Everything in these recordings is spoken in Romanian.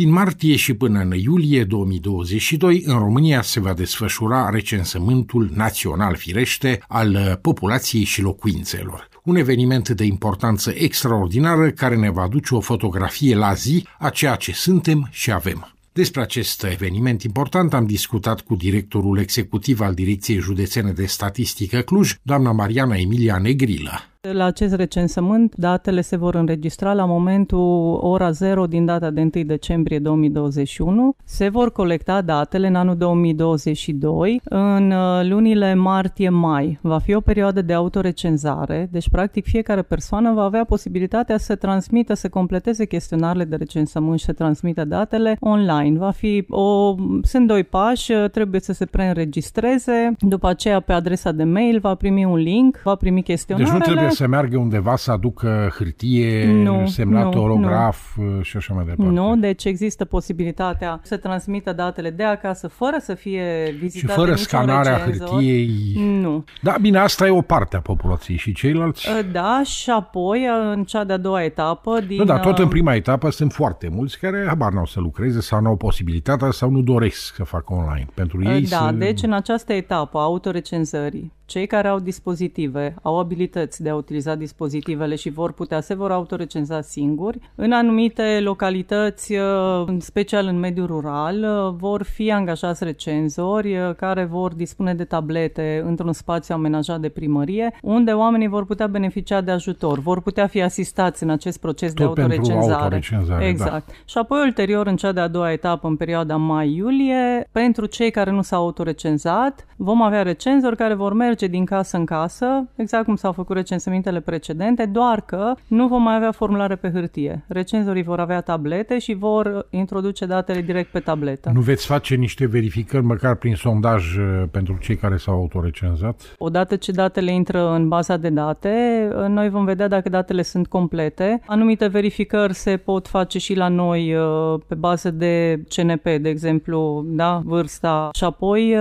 Din martie și până în iulie 2022, în România se va desfășura recensământul național firește al populației și locuințelor. Un eveniment de importanță extraordinară care ne va duce o fotografie la zi a ceea ce suntem și avem. Despre acest eveniment important am discutat cu directorul executiv al Direcției Județene de Statistică Cluj, doamna Mariana Emilia Negrilă. La acest recensământ, datele se vor înregistra la momentul ora 0 din data de 1 decembrie 2021. Se vor colecta datele în anul 2022 în uh, lunile martie-mai. Va fi o perioadă de autorecenzare, deci practic fiecare persoană va avea posibilitatea să transmită, să completeze chestionarele de recensământ și să transmită datele online. Va fi o, sunt doi pași, trebuie să se preînregistreze, după aceea pe adresa de mail va primi un link, va primi chestionarele. Deci nu trebuie să meargă undeva să aducă hârtie, nu, semnat nu, orograf nu. Uh, și așa mai departe. Nu, deci există posibilitatea să transmită datele de acasă fără să fie vizitate Și fără scanarea recenzor. hârtiei. Nu. Da, bine, asta e o parte a populației și ceilalți. Uh, da, și apoi uh, în cea de-a doua etapă din... Nu, da, tot în prima etapă sunt foarte mulți care habar n-au să lucreze sau n-au posibilitatea sau nu doresc să facă online. Pentru ei Da, să... deci în această etapă a autorecenzării, cei care au dispozitive, au abilități de a utiliza dispozitivele și vor putea, se vor autorecenza singuri. În anumite localități, uh, în special în mediul rural, uh, vor fi angajați recenzori uh, care vor dispune de tablete într-un spațiu amenajat de primărie, unde oamenii vor putea beneficia de ajutor, vor putea fi asistați în acest proces Tot de autorecenzare. autorecenzare, exact. Da. Și apoi, ulterior, în cea de-a doua etapă, în perioada mai-iulie, pentru cei care nu s-au autorecenzat, vom avea recenzori care vor merge din casă în casă, exact cum s-au făcut recensămintele precedente, doar că nu vom mai avea formulare pe hârtie. Recenzorii vor avea tablete și vor introduce datele direct pe tabletă. Nu veți face niște verificări, măcar prin sondaj, uh, pentru cei care s-au autorecenzat? Odată ce datele intră în baza de date, uh, noi vom vedea dacă datele sunt complete. Anumite verificări se pot face și la noi uh, pe bază de CNP, de exemplu, da, vârsta, și apoi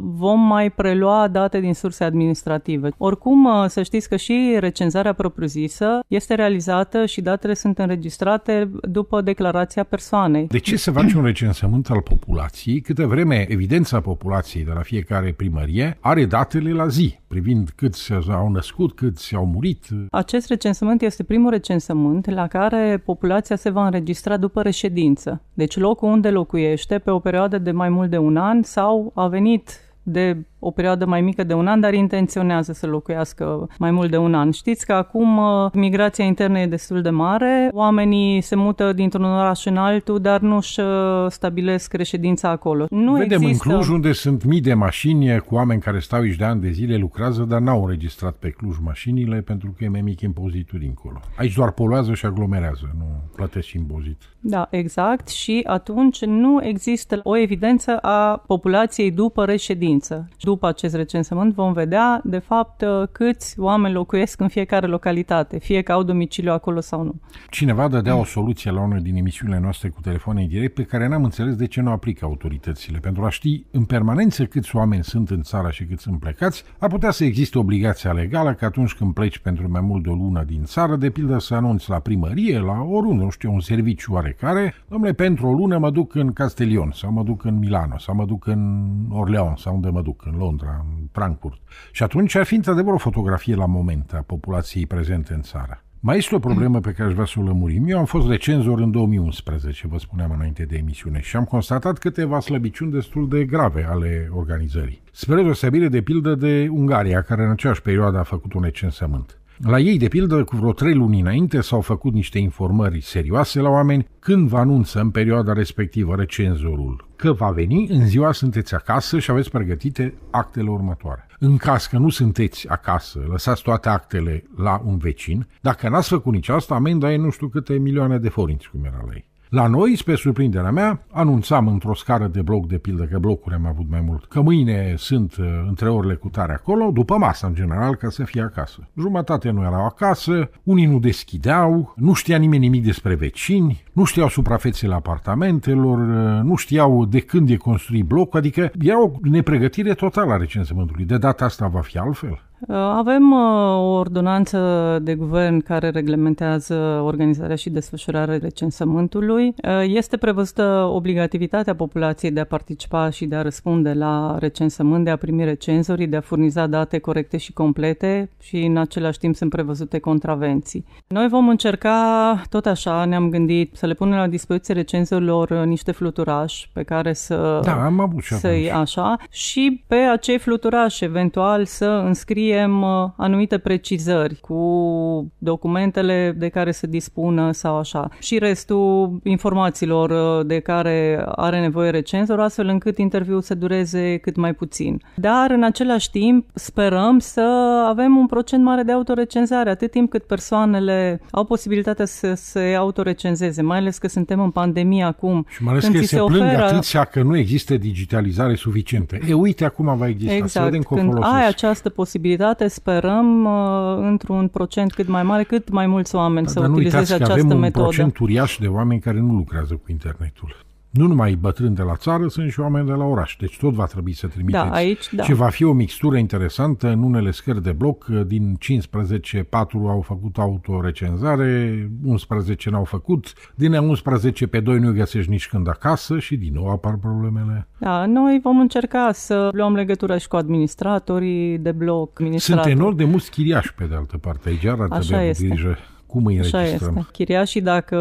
vom mai prelua date din surse administrative. Oricum, să știți că și recenzarea propriu-zisă este realizată și datele sunt înregistrate după declarația persoanei. De ce se face un recensământ al populației, câtă vreme evidența populației de la fiecare primărie are datele la zi, privind câți au născut, câți au murit? Acest recensământ este primul recensământ la care populația se va înregistra după reședință. Deci locul unde locuiește pe o perioadă de mai mult de un an sau a venit de o perioadă mai mică de un an, dar intenționează să locuiască mai mult de un an. Știți că acum uh, migrația internă e destul de mare, oamenii se mută dintr-un oraș în altul, dar nu își uh, stabilesc reședința acolo. Nu Vedem există... în Cluj unde sunt mii de mașini cu oameni care stau aici de ani de zile, lucrează, dar n-au înregistrat pe Cluj mașinile pentru că e mai mic impozitul dincolo. Aici doar poluează și aglomerează, nu plătesc impozit. Da, exact. Și atunci nu există o evidență a populației după reședință. După acest recensământ vom vedea, de fapt, câți oameni locuiesc în fiecare localitate, fie că au domiciliu acolo sau nu. Cineva dădea o soluție la unul din emisiunile noastre cu telefon în direct pe care n-am înțeles de ce nu aplică autoritățile. Pentru a ști în permanență câți oameni sunt în țară și câți sunt plecați, ar putea să existe obligația legală că atunci când pleci pentru mai mult de o lună din țară, de pildă să anunți la primărie, la oriunde, nu știu, un serviciu oarecare, domnule, pentru o lună mă duc în Castellion sau mă duc în Milano sau mă duc în Orleans sau unde mă duc, în Londra, în Frankfurt. Și atunci ar fi într-adevăr o fotografie la moment a populației prezente în țară. Mai este o problemă pe care aș vrea să o lămurim. Eu am fost recenzor în 2011, vă spuneam înainte de emisiune, și am constatat câteva slăbiciuni destul de grave ale organizării. Spre deosebire de pildă de Ungaria, care în aceeași perioadă a făcut un recensământ. La ei, de pildă, cu vreo trei luni înainte s-au făcut niște informări serioase la oameni când vă anunță în perioada respectivă recenzorul că va veni, în ziua sunteți acasă și aveți pregătite actele următoare. În caz că nu sunteți acasă, lăsați toate actele la un vecin, dacă n-ați făcut nici asta, amenda e nu știu câte milioane de forinți, cum era la ei. La noi, spre surprinderea mea, anunțam într-o scară de bloc, de pildă că blocuri am avut mai mult, că mâine sunt uh, între orele cu tare acolo, după masă în general, ca să fie acasă. Jumătate nu erau acasă, unii nu deschideau, nu știa nimeni nimic despre vecini, nu știau suprafețele apartamentelor, uh, nu știau de când e construit blocul, adică era o nepregătire totală a recensământului. De data asta va fi altfel. Uh, avem uh, o ordonanță de guvern care reglementează organizarea și desfășurarea recensământului. Uh, este prevăzută obligativitatea populației de a participa și de a răspunde la recensământ, de a primi recenzorii, de a furniza date corecte și complete și în același timp sunt prevăzute contravenții. Noi vom încerca, tot așa, ne-am gândit să le punem la dispoziție recenzorilor niște fluturași pe care să... Da, am avut și să așa și pe acei fluturași eventual să înscrie scriem uh, anumite precizări cu documentele de care se dispună sau așa. Și restul informațiilor uh, de care are nevoie recenzor, astfel încât interviul să dureze cât mai puțin. Dar, în același timp, sperăm să avem un procent mare de autorecenzare, atât timp cât persoanele au posibilitatea să se autorecenzeze, mai ales că suntem în pandemie acum. Și mai ales că se, se plâng oferă... atâția că nu există digitalizare suficientă. E, uite, acum va exista, exact. să vedem cum Când ai această posibilitate posibilitate, sperăm, uh, într-un procent cât mai mare, cât mai mulți oameni da, să utilizeze această avem un metodă. procent uriaș de oameni care nu lucrează cu internetul nu numai bătrâni de la țară, sunt și oameni de la oraș. Deci tot va trebui să trimiteți. Da, aici, da. Și va fi o mixtură interesantă în unele scări de bloc. Din 15, 4 au făcut autorecenzare, 11 n-au făcut. Din 11 pe 2 nu găsești nici când acasă și din nou apar problemele. Da, noi vom încerca să luăm legătură și cu administratorii de bloc. Sunt enorm de mulți chiriași pe de altă parte. Aici ar trebui să grijă cum îi Așa înregistrăm? este. Chiriașii, dacă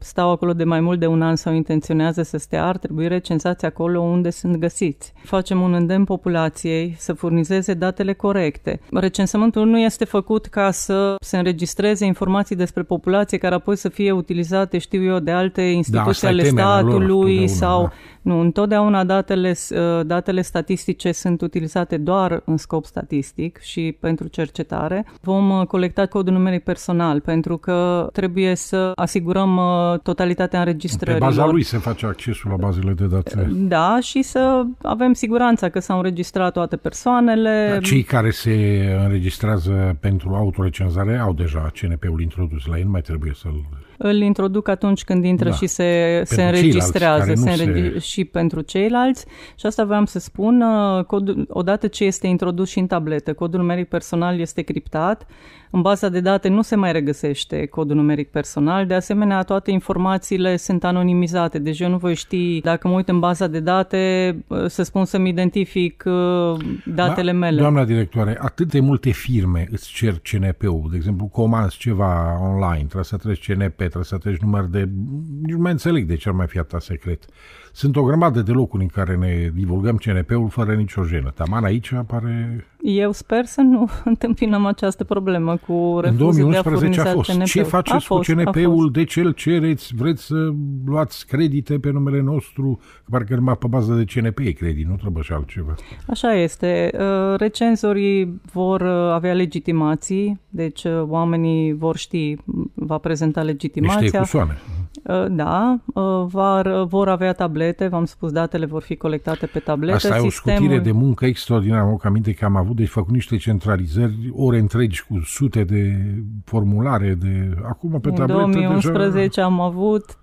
stau acolo de mai mult de un an sau intenționează să stea, ar trebui recensați acolo unde sunt găsiți. Facem un îndemn populației să furnizeze datele corecte. Recensământul nu este făcut ca să se înregistreze informații despre populație care apoi să fie utilizate, știu eu, de alte instituții da, ale statului lor, sau... Da nu, întotdeauna datele, uh, datele statistice sunt utilizate doar în scop statistic și pentru cercetare. Vom uh, colecta codul numeric personal pentru că trebuie să asigurăm uh, totalitatea înregistrărilor. Pe baza lui se face accesul la bazele de date. Da, și să avem siguranța că s-au înregistrat toate persoanele. Da, cei care se înregistrează pentru autorecenzare au deja CNP-ul introdus la ei, nu mai trebuie să-l îl introduc atunci când intră da. și se, se înregistrează se înregi- se... și pentru ceilalți. Și asta vreau să spun, uh, codul, odată ce este introdus și în tabletă, codul numeric personal este criptat, în baza de date nu se mai regăsește codul numeric personal, de asemenea toate informațiile sunt anonimizate, deci eu nu voi ști, dacă mă uit în baza de date, uh, să spun să-mi identific uh, datele da, mele. Doamna directoare, atât de multe firme îți cer CNP-ul, de exemplu, comanzi ceva online, trebuie să treci CNP, trebuie să treci număr de... Nici nu mai înțeleg de ce ar mai fi atât secret. Sunt o grămadă de locuri în care ne divulgăm CNP-ul fără nicio jenă. Taman aici apare... Eu sper să nu întâmpinăm această problemă cu refuzul În 2011 a, a fost. CNP-ul. Ce faceți cu CNP-ul? De ce îl cereți? Vreți să luați credite pe numele nostru? Parcă numai pe bază de CNP e credit, nu trebuie și altceva. Așa este. Uh, recenzorii vor uh, avea legitimații, deci uh, oamenii vor ști, va prezenta legitimația. Niște ecusoane. Da, var, vor avea tablete, v-am spus, datele vor fi colectate pe tablete. Asta e o scutire de muncă extraordinară. Mă aminte că am avut, deci făcut niște centralizări, ore întregi cu sute de formulare de... Acum pe tablete În 2011 deja... am avut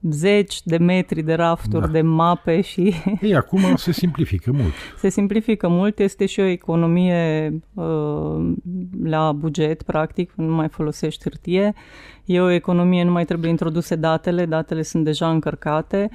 zeci de metri de rafturi, da. de mape și... Ei, acum se simplifică mult. Se simplifică mult, este și o economie uh, la buget, practic, nu mai folosești hârtie. E o economie, nu mai trebuie introduse datele, datele sunt deja încărcate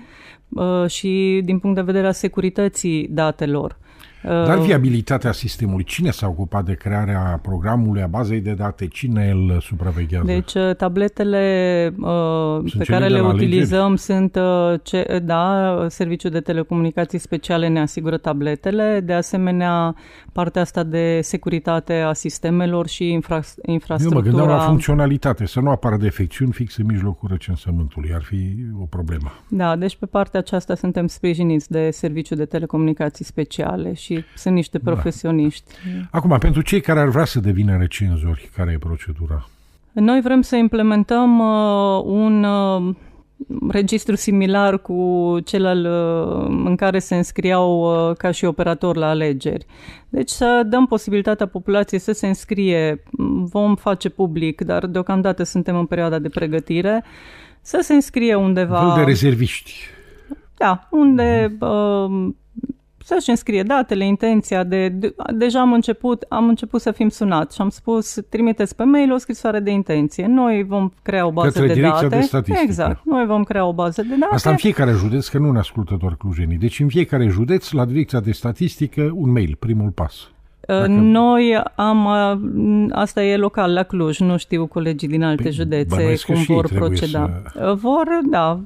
uh, și din punct de vedere a securității datelor. Dar uh, viabilitatea sistemului, cine s-a ocupat de crearea programului, a bazei de date, cine îl supraveghează? Deci uh, tabletele uh, pe care le utilizăm legeri? sunt, uh, ce, da, Serviciul de Telecomunicații Speciale ne asigură tabletele, de asemenea partea asta de securitate a sistemelor și infra, infrastructura. Eu mă gândeam la funcționalitate, să nu apară defecțiuni fix în mijlocul recensământului, ar fi o problemă. Da, deci pe partea aceasta suntem sprijiniți de Serviciul de Telecomunicații Speciale și sunt niște da. profesioniști. Da. Acum, pentru cei care ar vrea să devină recenzori, care e procedura? Noi vrem să implementăm uh, un uh, registru similar cu cel al, uh, în care se înscriau uh, ca și operator la alegeri. Deci să dăm posibilitatea populației să se înscrie, vom face public, dar deocamdată suntem în perioada de pregătire, să se înscrie undeva... Un de rezerviști. Da, unde uh, să-și înscrie datele, intenția de, de... Deja am început, am început să fim sunat și am spus, trimiteți pe mail o scrisoare de intenție. Noi vom crea o bază Către de Direcția date. de Statistică. Exact. Noi vom crea o bază de date. Asta în fiecare județ, că nu ne ascultă doar clujenii. Deci în fiecare județ, la Direcția de Statistică, un mail, primul pas. Dacă... Noi am, asta e local la Cluj, nu știu colegii din alte Păi, județe bănuiesc că cum și ei vor trebuie proceda. Vor, da,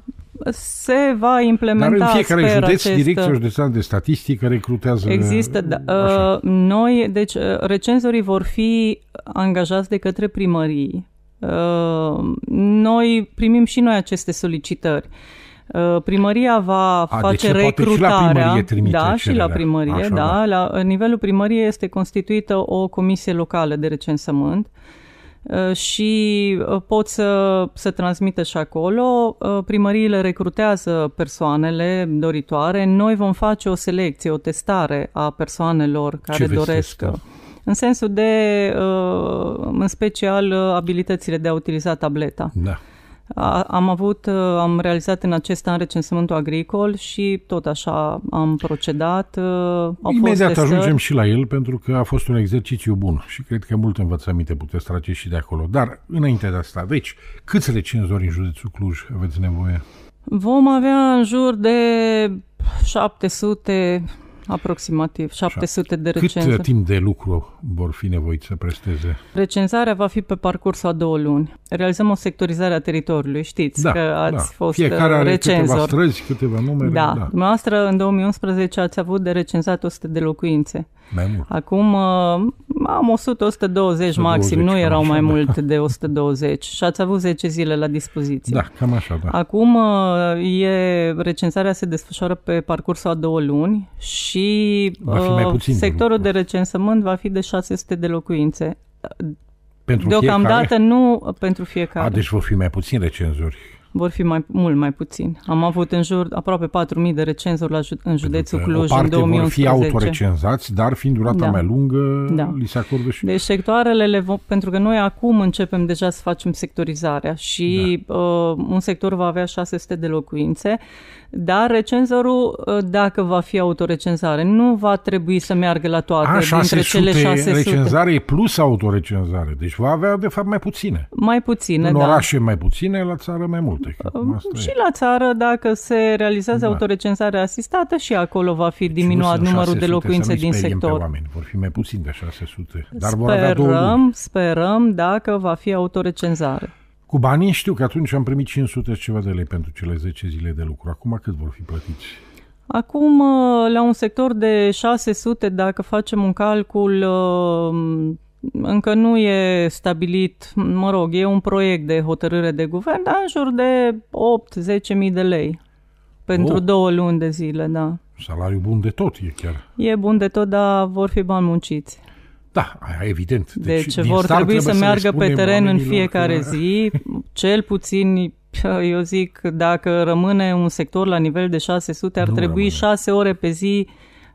se va Dar implementa, în fiecare sper, județ, acest... Direcția Județeană de Statistică recrutează... Există, da. Așa. Uh, Noi, deci, uh, recenzorii vor fi angajați de către primării. Uh, Noi primim și noi aceste solicitări. Uh, Primăria va A, face deci se poate și la recrutarea. primărie trimite da, și la cererea. primărie, Așa, da. da. La nivelul primăriei este constituită o comisie locală de recensământ uh, și uh, pot să, să transmită și acolo. Uh, Primăriile recrutează persoanele doritoare. Noi vom face o selecție, o testare a persoanelor care veți doresc. testa? În sensul de, uh, în special, uh, abilitățile de a utiliza tableta. Da. A- Am avut, uh, am realizat în acest an recensământul agricol și tot așa am procedat. uh, Au Imediat fost testări. ajungem și la el, pentru că a fost un exercițiu bun și cred că multe învățăminte puteți trage și de acolo. Dar, înainte de asta, deci, câți recenzori în județul Cluj aveți nevoie? Vom avea în jur de 700, aproximativ, 700 de Cât uh, recenzări. timp de lucru vor fi nevoiți să presteze? Recenzarea va fi pe parcursul a două luni. Realizăm o sectorizare a teritoriului. Știți Da, că ați da. fost Fiecare uh, are câteva recenzor. străzi, câteva numere. Da. da. Dumneavoastră, în 2011, ați avut de recenzat 100 de locuințe. Mai mult. Acum uh, am 100-120 maxim, nu cam erau așa, mai da. mult de 120 și ați avut 10 zile la dispoziție. Da, cam așa, da. Acum uh, e, recenzarea se desfășoară pe parcursul a două luni și Va fi mai uh, puțin de sectorul lucru. de recensământ va fi de 600 de locuințe. Pentru Deocamdată fiecare? nu pentru fiecare. A, deci vor fi mai puțini recenzori. Vor fi mai, mult mai puțin. Am avut în jur aproape 4.000 de recenzori la, ju- în județul Pentru că Cluj o în parte vor 2011. fi autorecenzați, dar fiind durata Da. mai lungă, Da. li se acordă și... Deci sectoarele, le vom, pentru că noi acum începem deja să facem sectorizarea și da. uh, un sector va avea 600 de locuințe, dar recenzorul, uh, dacă va fi autorecenzare, nu va trebui să meargă la toate A, dintre 600 cele 600. recenzare plus autorecenzare. Deci va avea, de fapt, mai puține. Mai puține, În da. orașe mai puține, la țară mai multe. Că acum asta Și e. la țară, dacă se realizează Da. autorecenzarea asistată, și acolo va fi Și nu diminuat sunt numărul de 600, locuințe să nu-i din speriem Pe sector. oameni. Vor fi mai puțini de 600. Dar vor avea două luni. Sperăm, sperăm dacă va fi autorecenzare. Cu banii știu că atunci am primit 500 și ceva de lei pentru cele 10 zile de lucru. Acum cât vor fi plătiți? Acum, uh, la un sector de 600, dacă facem un calcul, uh, încă nu e stabilit, mă rog, e un proiect de hotărâre de guvern, dar în jur de 8-10 mii de lei pentru Oh. două luni de zile, da. Salariu bun de tot e chiar. E bun de tot, dar vor fi bani munciți. Da, aia evident. Deci, din vor start trebui să le meargă pe spunem teren în oamenilor fiecare că- zi, cel puțin, eu zic, dacă rămâne un sector la nivel de 600, ar Nu trebui rămâne. 6 ore pe zi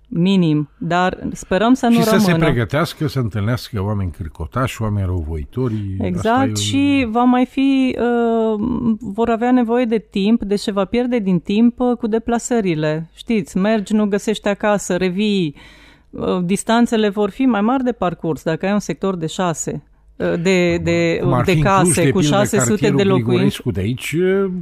minim, dar sperăm să nu și să se rămână. pregătească să întâlnească oameni cârcotași, oameni răuvoitori. Asta Exact, e- și va mai fi, uh, vor avea nevoie de timp, deci se va pierde din timp uh, cu deplasările. Știți, mergi, nu găsești acasă, revii, uh, distanțele vor fi mai mari de parcurs dacă ai un sector de șase, uh, de, de, Cum ar de fi în Cluj, case de cu pildă, 600 cartierul de locuințe. Grigorescu de aici,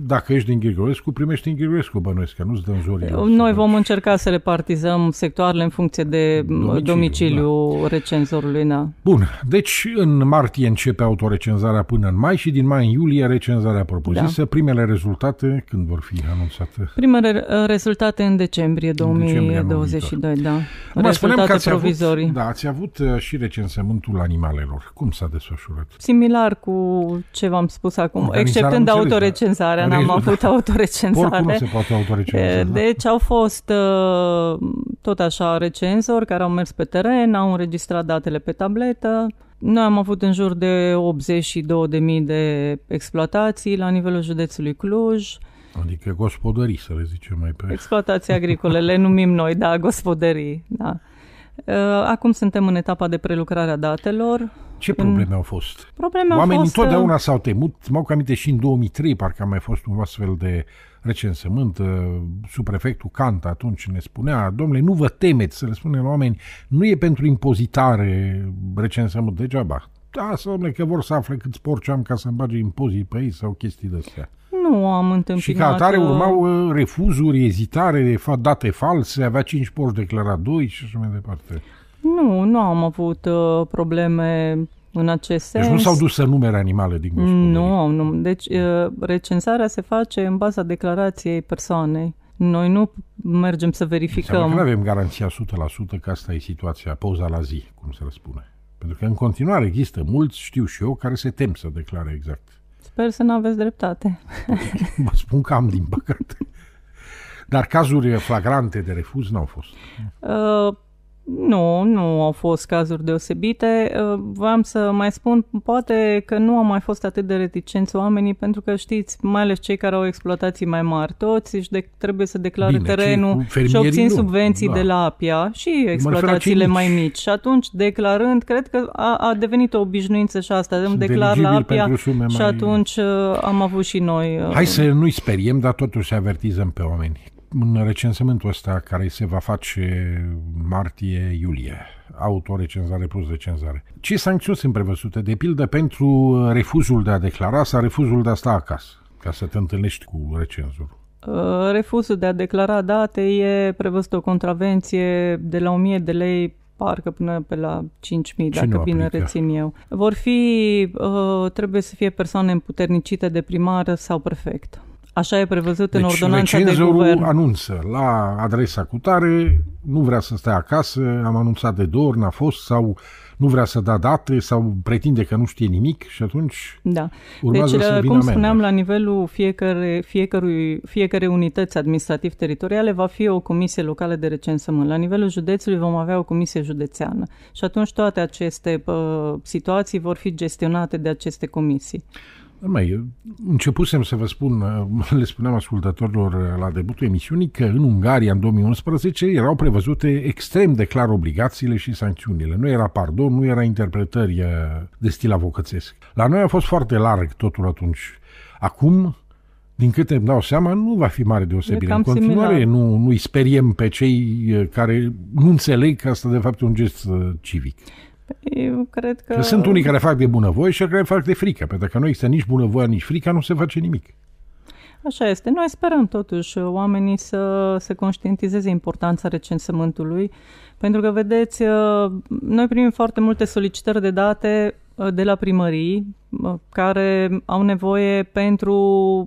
dacă ești din Grigorescu, primești în Grigorescu, bănuiesc, că nu-ți dă în zorii. Noi vom încerca să repartizăm sectoarele în funcție de Domiciliu, domiciliu, domiciliu recenzorului. Da. Bun, deci în martie începe autorecenzarea până în mai și din mai în iulie recenzarea propriu-zisă. Da. Primele rezultate când vor fi anunțate? Primele uh, rezultate în decembrie decembrie anul 2022, da. Acum, spuneam Rezultate că ați provizorii. Avut, da, ați avut uh, și recensământul animalelor. Cum s-a desfășurat? Similar cu ce v-am spus acum, Organizarea, exceptând am înțeles, autorecenzarea, da. n-am Rezultat. avut autorecenzare. Oricum nu se poate autorecenza. E, da? Deci au fost uh, tot așa recenzori care au mers pe teren, au înregistrat datele pe tabletă. Noi am avut în jur de 82.000 de exploatații la nivelul județului Cluj. Adică gospodării, să le zicem mai pe... Exploatații agricole, le numim noi, da, gospodării. Da. Uh, Acum suntem în etapa de prelucrare a datelor. Ce probleme au fost? Probleme Oamenii au fost... uh, întotdeauna s-au temut. Mă au aminte și în 2003, parcă a mai fost un astfel de recensământ, uh, subprefectul Cant atunci ne spunea, domnule, nu vă temeți să le spunem la oameni, nu e pentru impozitare recensământ degeaba. Da, domnule, că vor să afle câți porci am ca să-mi bage impozit pe ei sau chestii de astea. Nu am întâmpinat... Și ca atare uh, urmau uh, refuzuri, ezitare, date false, avea 5 porci declarat 2 și așa mai departe. Nu, nu am avut uh, probleme în acest sens. Deci nu s-au dus să numere animale din gospodărie. Nu, nu. Deci uh, recensarea se face în baza declarației persoanei. Noi nu mergem să verificăm. nu avem garanția 100% că asta e situația, poza la zi, cum se răspune. Pentru că în continuare există mulți, știu și eu, care se tem să declare exact. Sper să nu aveți dreptate. Vă spun că am, din păcate. Dar cazuri flagrante de refuz n-au fost. Uh, nu, nu au fost cazuri deosebite. Uh, vreau să mai spun, poate că nu au mai fost atât de reticenți oamenii, pentru că știți, mai ales cei care au exploatații mai mari, toți își de- trebuie să declare Bine, terenul și obțin nu. subvenții da. de la APIA și exploatațiile mai mici. Și atunci, declarând, cred că a, a devenit o obișnuință și asta, îmi declar la APIA și mai... atunci uh, am avut și noi... Uh, Hai să nu-i speriem, dar totuși să avertizăm pe oameni în recensământul ăsta care se va face martie-iulie, autorecenzare plus recenzare, ce sancțiuni sunt prevăzute? De pildă pentru refuzul de a declara sau refuzul de a sta acasă, ca să te întâlnești cu recenzorul? Uh, refuzul de a declara date e prevăzut o contravenție de la 1000 de lei parcă până pe la 5.000, dacă bine rețin eu. Vor fi, uh, trebuie să fie persoane împuternicite de primară sau prefect. Așa e prevăzut deci în ordonanța de guvern. anunță la adresa cutare, nu vrea să stea acasă, am anunțat de două ori, n-a fost, sau nu vrea să da date, sau pretinde că nu știe nimic și atunci da. urmează deci, să vină cum spuneam, amendă. la nivelul fiecare, fiecărui, fiecare unități administrativ-teritoriale va fi o comisie locală de recensământ. La nivelul județului vom avea o comisie județeană și atunci toate aceste uh, situații vor fi gestionate de aceste comisii. Mai, începusem să vă spun, le spuneam ascultătorilor la debutul emisiunii, că în Ungaria, în 2011, erau prevăzute extrem de clar obligațiile și sancțiunile. Nu era pardon, nu era interpretări eh, de stil avocățesc. La noi a fost foarte larg totul atunci. Acum, din câte îmi dau seama, nu va fi mare deosebire. În continuare, nu, nu îi speriem pe cei eh, care nu înțeleg că asta de fapt e un gest eh, civic. Eu cred că... că sunt unii care fac de bunăvoie și care fac de frică, pentru că nu există nici bunăvoie, nici frică, nu se face nimic. Așa este. Noi sperăm totuși oamenii să se conștientizeze importanța recensământului, pentru că, vedeți, noi primim foarte multe solicitări de date uh, de la primării, care au nevoie pentru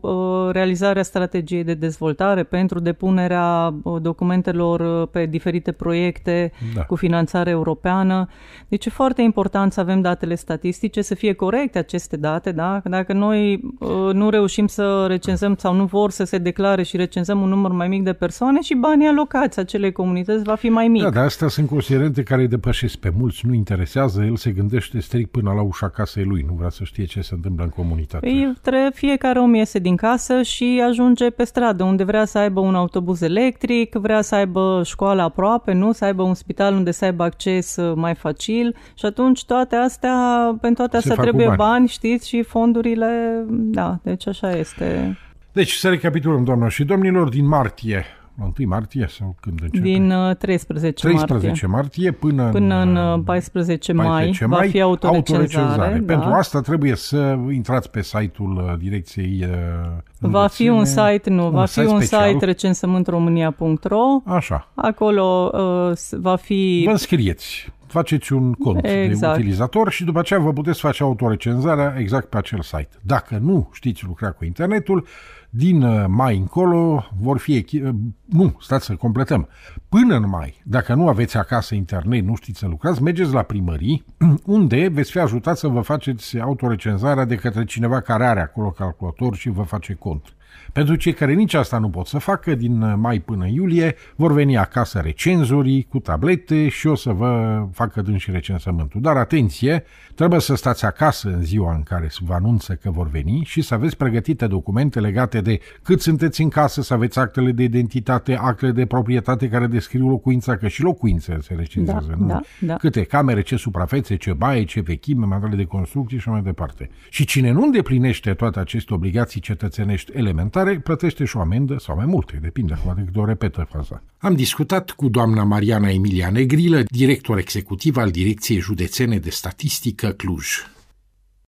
uh, realizarea strategiei de dezvoltare, pentru depunerea uh, documentelor uh, pe diferite proiecte da. cu finanțare europeană. Deci e foarte important să avem datele statistice, să fie corecte aceste date, da? Dacă noi nu reușim să recenzăm sau nu vor să se declare și recenzăm un număr mai mic de persoane și banii alocați acelei comunități va fi mai mic. Da, dar astea sunt considerente care îi depășesc pe mulți, nu interesează, el se gândește strict până la ușa casei lui, nu vrea să știe ce se întâmplă în comunitate. Păi, tre- fiecare om iese din casă și ajunge pe stradă, unde vrea să aibă un autobuz electric, vrea să aibă școală aproape, nu? Să aibă un spital unde să aibă acces uh, mai facil și atunci toate astea, pentru toate astea trebuie bani. bani, știți, și fondurile, da, deci așa este. Deci să recapitulăm, doamnă și domnilor, din martie 1 martie sau când începe? Din 13, 13 martie. martie până, până în 14 uh, mai, 14 mai va fi autorecenzare. Da. Pentru asta trebuie să intrați pe site-ul uh, direcției uh, Va fi un site, nu, un va fi un special. site recensământromânia.ro Așa. Acolo uh, va fi... Vă înscrieți faceți un cont exact. de utilizator și după aceea vă puteți face autorecenzarea exact pe acel site. Dacă nu știți lucra cu internetul, din uh, mai încolo vor fi... Echi... Uh, nu, stați să completăm. Până în mai, dacă nu aveți acasă internet, nu știți să lucrați, mergeți la primării, unde veți fi ajutați să vă faceți autorecenzarea de către cineva care are acolo calculator și vă face cont. Pentru cei care nici asta nu pot să facă, din mai până iulie vor veni acasă recenzorii cu tablete și o să vă facă și recensământul. Dar atenție, trebuie să stați acasă în ziua în care vă anunță că vor veni și să aveți pregătite documente legate de cât sunteți în casă, să aveți actele de identitate, actele de proprietate care descriu locuința, că și locuințe se recenzează, da, nu? Da, da. Câte camere, ce suprafețe, ce baie, ce vechime, materiale de construcție și mai departe. Și cine nu îndeplinește toate aceste obligații cetățenești elementare, implementare, plătește și o amendă sau mai multe, depinde, poate cât o repetă faza. Am discutat cu doamna Mariana Emilia Negrilă, director executiv al Direcției Județene de Statistică Cluj.